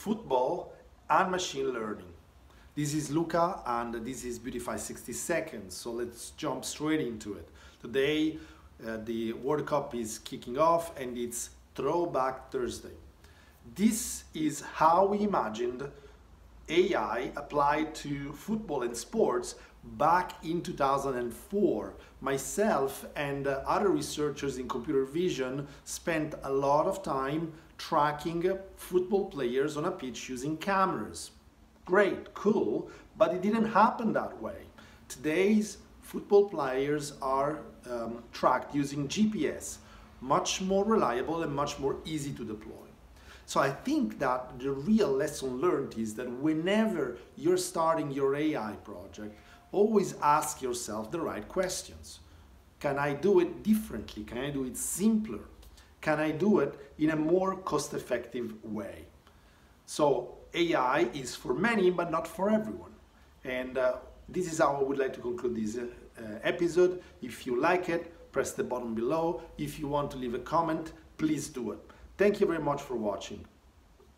football and machine learning. This is Luca and this is Beautifeye 60 Seconds, so let's jump straight into it. Today uh, the World Cup is kicking off and it's Throwback Thursday. This is how we imagined AI applied to football and sports back in 2004. Myself and uh, other researchers in computer vision spent a lot of time tracking football players on a pitch using cameras. Great, cool, but it didn't happen that way. Today's football players are um, tracked using GPS, much more reliable and much more easy to deploy. So I think that the real lesson learned is that whenever you're starting your AI project, always ask yourself the right questions. Can I do it differently? Can I do it simpler? Can I do it in a more cost-effective way? So AI is for many, but not for everyone. And uh, this is how I would like to conclude this uh, episode. If you like it, press the button below. If you want to leave a comment, please do it. Thank you very much for watching.